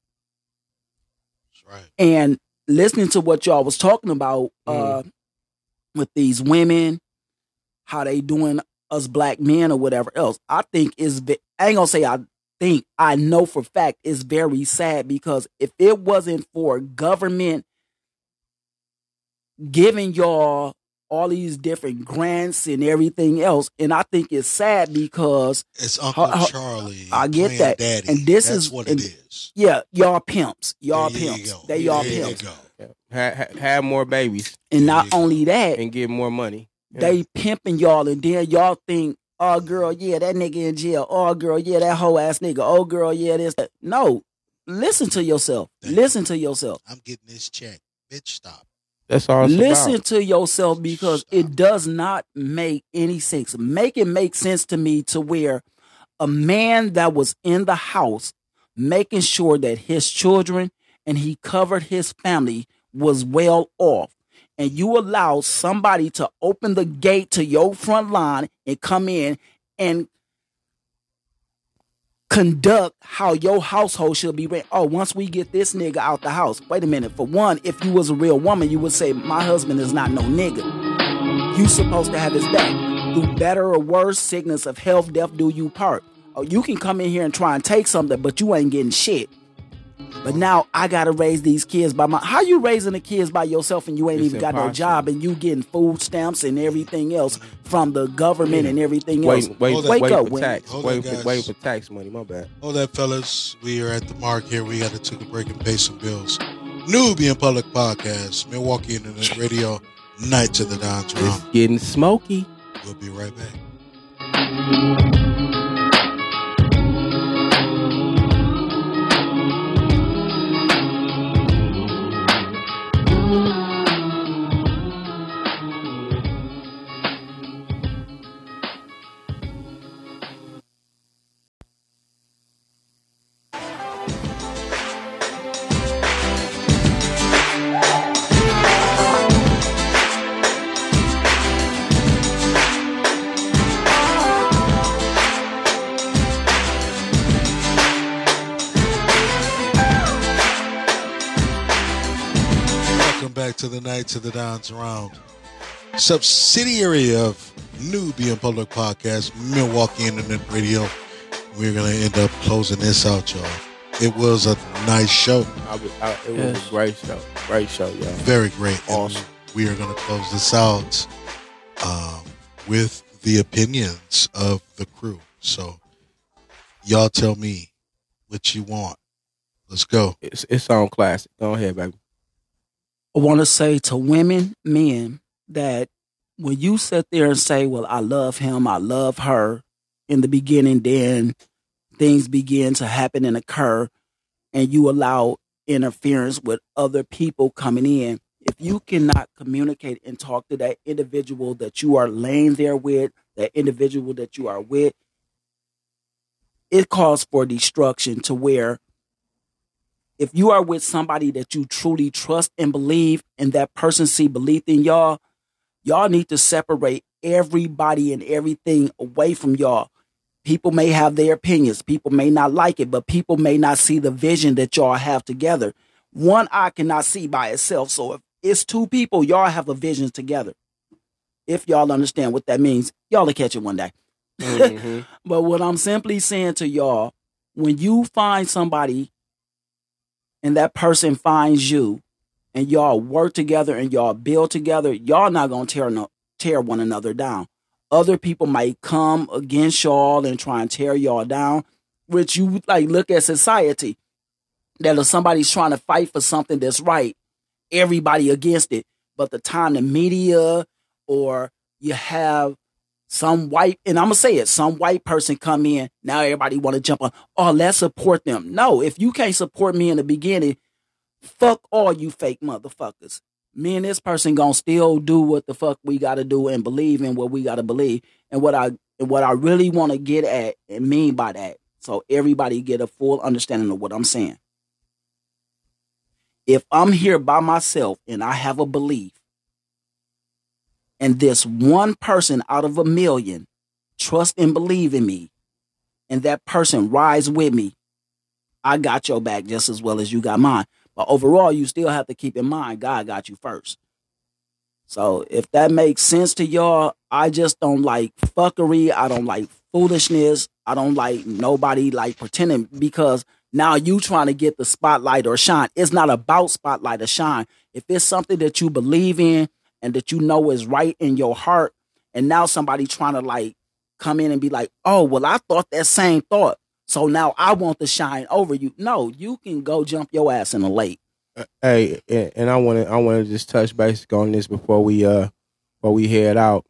right. and listening to what y'all was talking about uh with these women how they doing us black men or whatever else i think is i ain't gonna say i think i know for fact is very sad because if it wasn't for government giving y'all all these different grants and everything else and i think it's sad because It's Uncle How- how- Charlie. I get that. Daddy. And this That's is- what and- it is. yeah y'all pimps y'all There you pimps go. they y'all There you pimps go. Yeah. Ha- ha- have more babies and There not you go. only that and get more money. Yeah. they pimping y'all and then y'all think, oh girl, yeah, that nigga in jail. Oh girl, yeah, that whole ass nigga. Oh girl, yeah, this. No, listen to yourself. Thank you. Listen to yourself. I'm getting this check. Bitch, stop. That's all. Listen about. to yourself because it does not make any sense. Make it make sense to me to where a man that was in the house making sure that his children and he covered his family was well off. And you allow somebody to open the gate to your front line and come in and conduct how your household should be ran. Oh, once we get this nigga out the house. Wait a minute. For one, if you was a real woman, you would say, My husband is not no nigga. You supposed to have his back. Through better or worse, sickness of health, death do you part. Oh, you can come in here and try and take something, but you ain't getting shit. But now I gotta raise these kids by my. How you raising the kids by yourself and you ain't It's even got no job and you getting food stamps and everything else from the government and everything else. Wait, wait, wait, Wake up, for tax. Wait, for, wait for tax money. My bad. Hold that, fellas. We are at the mark here. We got to take a break and pay some bills. Nubian Public Podcast, Milwaukee Internet Radio, Knights of the Dons It's getting smoky. We'll be right back. Back to the Knights of the Dons Round. Subsidiary of Nubian Public Podcast, Milwaukee Internet Radio. We're going to end up closing this out, y'all. It was a nice show. I, was- I, it was a great show. Great show, y'all. Very great. And Awesome. we are going to close this out um, with the opinions of the crew. So, y'all tell me what you want. Let's go. It's it's on classic. Go ahead, baby. I want to say to women, men, that when you sit there and say, Well, I love him, I love her in the beginning, then things begin to happen and occur, and you allow interference with other people coming in. If you cannot communicate and talk to that individual that you are laying there with, that individual that you are with, it calls for destruction to where if you are with somebody that you truly trust and believe and that person see belief in y'all y'all need to separate everybody and everything away from y'all. People may have their opinions. People may not like it but people may not see the vision that y'all have together. One eye cannot see by itself. So if it's two people y'all have a vision together. If y'all understand what that means y'all will catch it one day. Mhm. but what I'm simply saying to y'all, when you find somebody and that person finds you and y'all work together and y'all build together, y'all not gonna tear no, tear one another down. Other people might come against y'all and try and tear y'all down, which you like look at society. That if somebody's trying to fight for something that's right, everybody against it. But the time the media or you have some white, and I'm gonna say it, some white person come in, now everybody wanna jump on, oh, let's support them. No, if you can't support me in the beginning, fuck all you fake motherfuckers. Me and this person gonna still do what the fuck we gotta do and believe in what we gotta believe. And what I and what I really wanna get at and mean by that, so everybody get a full understanding of what I'm saying. If I'm here by myself and I have a belief, and this one person out of a million trust and believe in me, and that person rise with me, I got your back just as well as you got mine. But overall, you still have to keep in mind God got you first. So if that makes sense to y'all, I just don't like fuckery. I don't like foolishness. I don't like nobody like pretending because now you trying to get the spotlight or shine. It's not about spotlight or shine. If it's something that you believe in and that you know is right in your heart, and now somebody trying to like come in and be like, oh, well, I thought that same thought. So now I want to shine over you. No, you can go jump your ass in the lake. Hey, and I want to I want to just touch basic on this before we uh before we head out.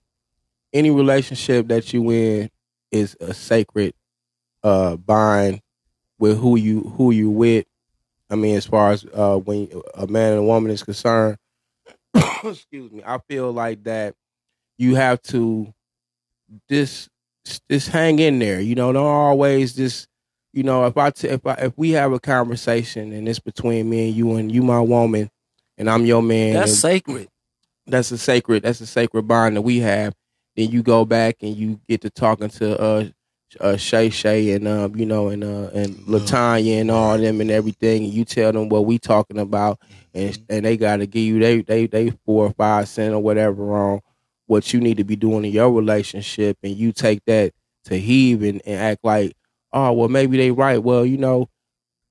Any relationship that you in is a sacred uh bind with who you who you with. I mean, as far as uh when a man and a woman is concerned, excuse me, I feel like that you have to just just hang in there. You know, don't always just you know if I t- if I if we have a conversation and it's between me and you and you my woman and I'm your man. That's and sacred. That's a sacred. That's a sacred bond that we have. Then you go back and you get to talking to uh uh Shay Shay and um you know and uh and Latanya and all them and everything. And you tell them what we talking about. And and they got to give you they they they four or five cent or whatever on what you need to be doing in your relationship. And you take that to heave and, and act like oh well maybe they right. Well you know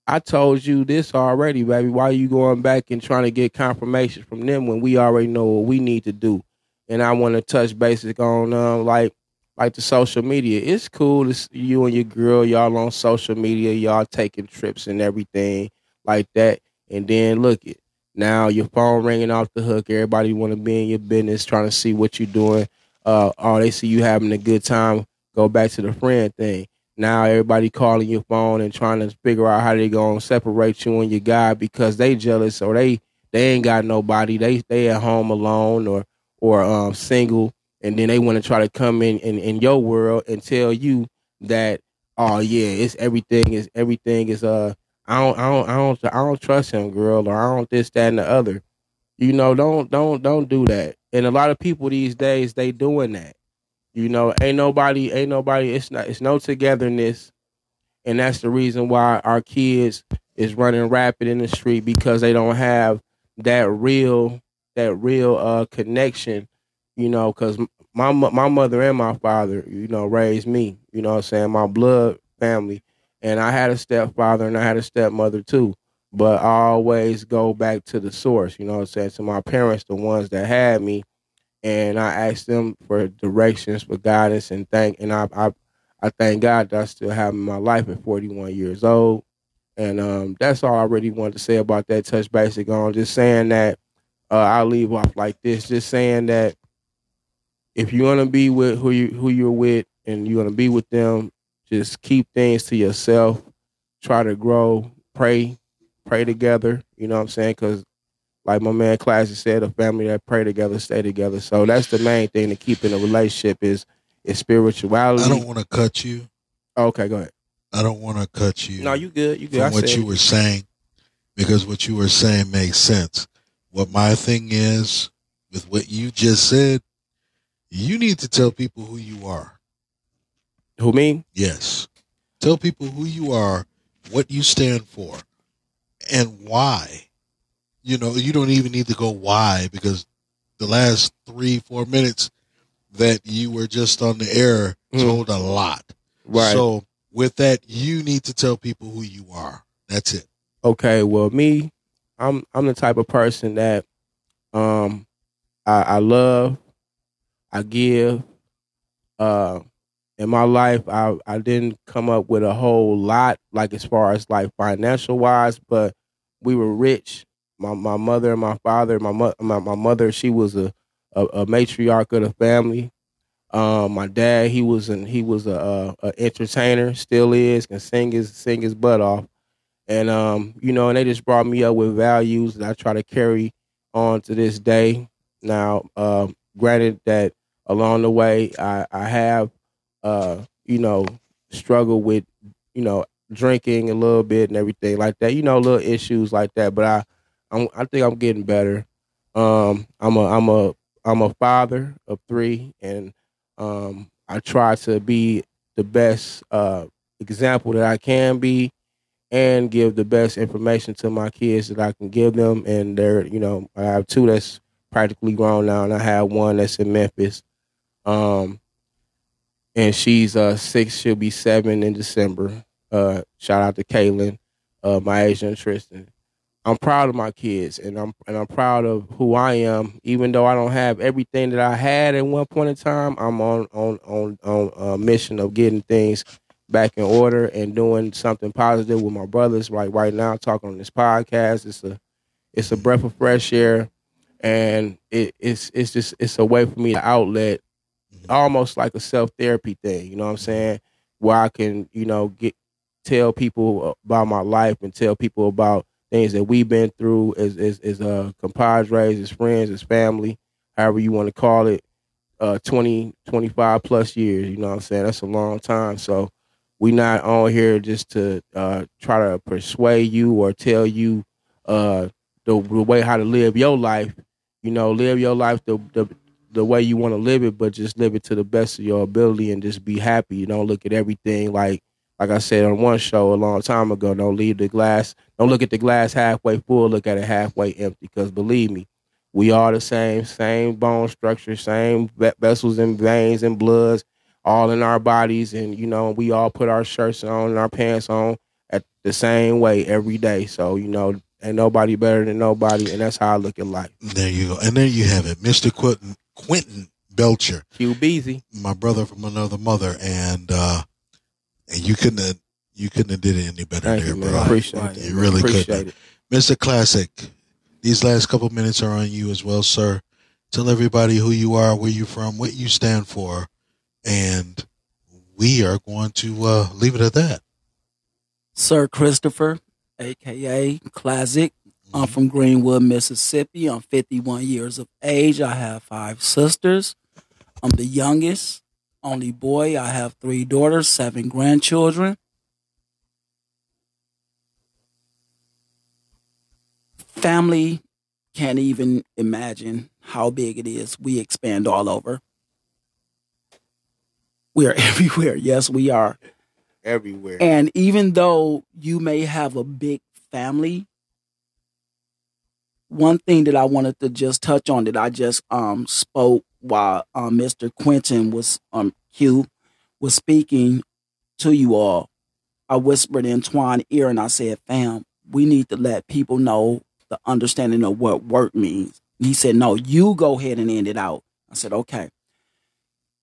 I told you this already baby. Why are you going back and trying to get confirmation from them when we already know what we need to do? And I want to touch basic on um like like the social media. It's cool to you and your girl, y'all on social media, y'all taking trips and everything like that. And then look it. Now your phone ringing off the hook. Everybody want to be in your business, trying to see what you're doing. Uh, oh, they see you having a good time. Go back to the friend thing. Now everybody calling your phone and trying to figure out how they gonna separate you and your guy because they jealous or they they ain't got nobody. They they at home alone or or um, single and then they want to try to come in, in in your world and tell you that oh yeah it's everything is everything is uh I don't I don't I don't I don't trust him girl or I don't this that and the other. You know don't don't don't do that. And a lot of people these days they doing that. You know ain't nobody ain't nobody it's not it's no togetherness. And that's the reason why our kids is running rapid in the street because they don't have that real that real uh connection you know because my my mother and my father, you know, raised me. You know, I'm saying my blood family, and I had a stepfather and I had a stepmother too. But I always go back to the source. You know, I'm saying to my parents, the ones that had me, and I asked them for directions, for guidance, and thank. And I I, I thank God that I still have my life at 41 years old. And um, that's all I really wanted to say about that touch basic on. Just saying that uh, I'll leave off like this. Just saying that if you want to be with who you who you're with and you want to be with them, just keep things to yourself. Try to grow, pray, pray together. You know what I'm saying? Because like my man Classy said, a family that pray together, stay together. So that's the main thing to keep in a relationship is is spirituality. I don't want to cut you. Okay, go ahead. I don't want to cut you. No, you good. You good. From I what said- you were saying, because what you were saying makes sense. What my thing is with what you just said, you need to tell people who you are. Who me? Yes. Tell people who you are, what you stand for, and why. You know, you don't even need to go why because the last three, four minutes that you were just on the air Mm. told a lot. Right. So with that, you need to tell people who you are. That's it. okay, well, me, I'm I'm the type of person that um I, I love, I give. Uh, in my life, I I didn't come up with a whole lot, like as far as like financial wise, but we were rich. My my mother and my father, my mo- my, my mother, she was a, a, a matriarch of the family. Um, my dad, he was an he was a, a, a entertainer, still is, can sing his sing his butt off, and um, you know, and they just brought me up with values that I try to carry on to this day. Now, uh, granted that along the way, I I have uh, you know, struggle with you know drinking a little bit and everything like that. You know, little issues like that. But I I'm, I think I'm getting better. Um, I'm a I'm a I'm a father of three, and um, I try to be the best uh, example that I can be, and give the best information to my kids that I can give them. And they're you know I have two that's practically grown now, and I have one that's in Memphis. Um, and she's uh six. She'll be seven in December. Uh, shout out to Kaylin, uh, my Asian Tristan. I'm proud of my kids, and I'm and I'm proud of who I am. Even though I don't have everything that I had at one point in time, I'm on on on on a mission of getting things back in order and doing something positive with my brothers. Right right now, talking on this podcast, it's a it's a breath of fresh air, and it, it's it's just it's a way for me to outlet almost like a self therapy thing. You know what I'm saying? Where I can, you know, get tell people about my life and tell people about things that we've been through as as, as uh, compadres, as friends, as family, however you want to call it. Uh, 20, 25 plus years. You know what I'm saying? That's a long time. So we not on here just to uh, try to persuade you or tell you uh, the, the way how to live your life. You know, live your life the the the way you want to live it, but just live it to the best of your ability and just be happy. You don't look at everything like like I said on one show a long time ago. Don't leave the glass. Don't look at the glass halfway full. Look at it halfway empty. Because believe me, we are the same, same bone structure, same vessels and veins and bloods, all in our bodies, and you know we all put our shirts on and our pants on at the same way every day. So you know, ain't nobody better than nobody, and that's how I look at life. There you go, and there you have it, Mister Quentin Quentin Belcher, Q Beezy, my brother from another mother, and uh, and you couldn't have, you couldn't have did it any better Thank there, you, man. bro. Appreciate it. You really couldn't, it. Mister Classic. These last couple minutes are on you as well, sir. Tell everybody who you are, where you're from, what you stand for, and we are going to uh, leave it at that. Sir Christopher, aka Classic. I'm from Greenwood, Mississippi. I'm 51 years of age. I have five sisters. I'm the youngest, only boy. I have three daughters, seven grandchildren. Family can't even imagine how big it is. We expand all over. We are everywhere. Yes, we are. Everywhere. And even though you may have a big family, one thing that I wanted to just touch on that I just um spoke while um, Mr. Quentin was um Q was speaking to you all. I whispered in Twan ear and I said, "Fam, we need to let people know the understanding of what work means." And he said, "No, you go ahead and end it out." I said, "Okay."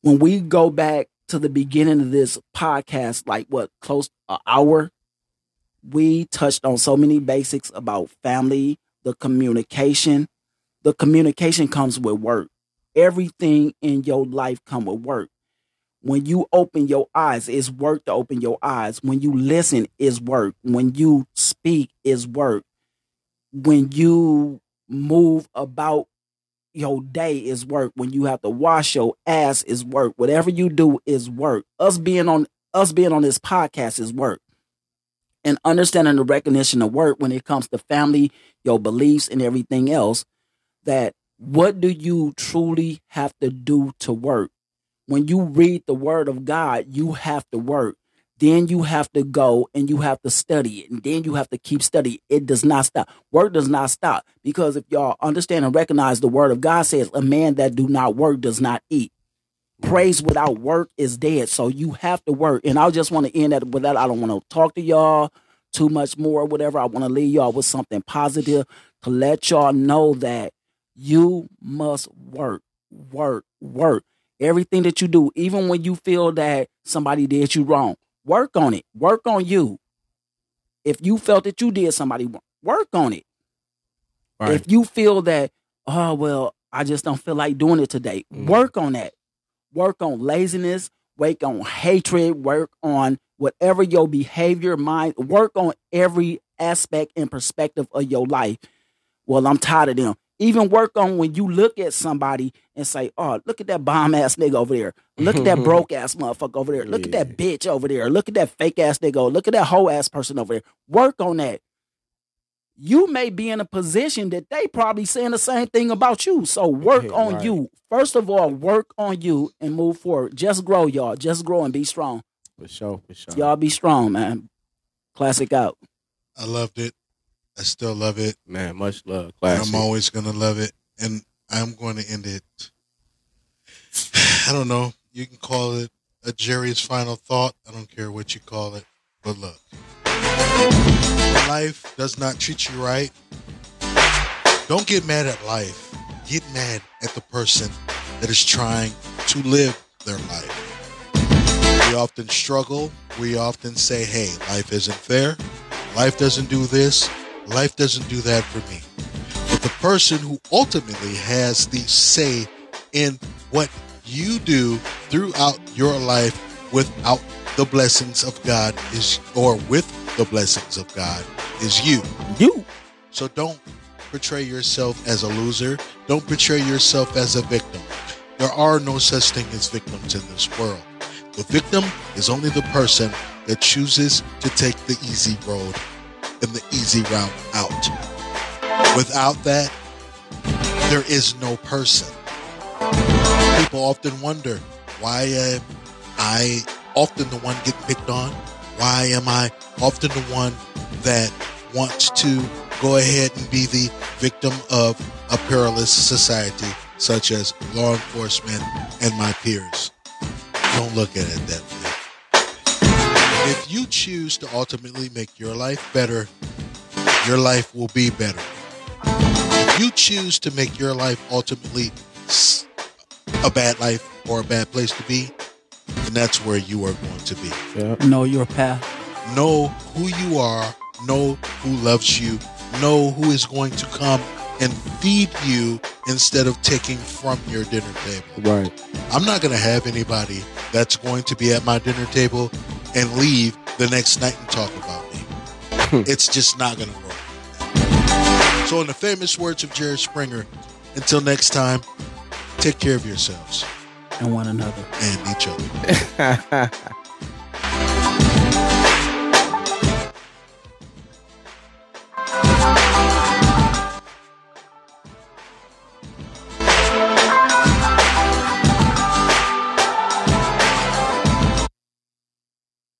When we go back to the beginning of this podcast, like what close an hour, we touched on so many basics about family, the communication. The communication comes with work. Everything in your life come with work. When you open your eyes, it's work to open your eyes. When you listen, is work. When you speak, is work. When you move about your day is work. When you have to wash your ass is work. Whatever you do is work. Us being on us being on this podcast is work. And understanding the recognition of work when it comes to family, your beliefs, and everything else, that what do you truly have to do to work? When you read the word of God, you have to work. Then you have to go and you have to study it. And then you have to keep studying. It does not stop. Work does not stop. Because if y'all understand and recognize the word of God says, a man that do not work does not eat. Praise without work is dead. So you have to work. And I just want to end that with that. I don't want to talk to y'all too much more, or whatever. I want to leave y'all with something positive to let y'all know that you must work, work, work. Everything that you do, even when you feel that somebody did you wrong, work on it. Work on you. If you felt that you did somebody wrong, work on it. Right. If you feel that, oh well, I just don't feel like doing it today, Mhm. work on that. Work on laziness, work on hatred, work on whatever your behavior, mind, work on every aspect and perspective of your life. Well, I'm tired of them. Even work on when you look at somebody and say, "Oh, look at that bomb ass nigga over there. Look at that broke ass motherfucker over there. Look at that bitch over there. Look at that fake ass nigga. Look at that whole ass person over there." Work on that. You may be in a position that they probably saying the same thing about you. So work Yeah, on right. you. First of all, work on you and move forward. Just grow, y'all. Just grow and be strong. For sure, for sure. Y'all be strong, man. Classic out. I loved it. I still love it. Man, much love. And Classic. I'm always going to love it. And I'm going to end it. I don't know. You can call it a Jerry's final thought. I don't care what you call it. But look, life does not treat you right, don't get mad at life. Get mad at the person that is trying to live their life. We often struggle. We often say, hey, life isn't fair. Life doesn't do this. Life doesn't do that for me. But the person who ultimately has the say in what you do throughout your life without the blessings of God is, or with the blessings of God, is you. You. So don't portray yourself as a loser. Don't portray yourself as a victim. There are no such thing as victims in this world. The victim is only the person that chooses to take the easy road and the easy route out. Without that, there is no person. People often wonder why am I often the one getting picked on? Why am I often the one that wants to go ahead and be the victim of a perilous society, such as law enforcement and my peers? Don't look at it that way. If you choose to ultimately make your life better, your life will be better. If you choose to make your life ultimately a bad life or a bad place to be, then that's where you are going to be. Yeah. Know your path. Know who you are, know who loves you, know who is going to come and feed you instead of taking from your dinner table. Right. I'm not going to have anybody that's going to be at my dinner table and leave the next night and talk about me. Hmm. it's just not going to work. So, in the famous words of Jerry Springer, until next time, take care of yourselves And one another. and each other.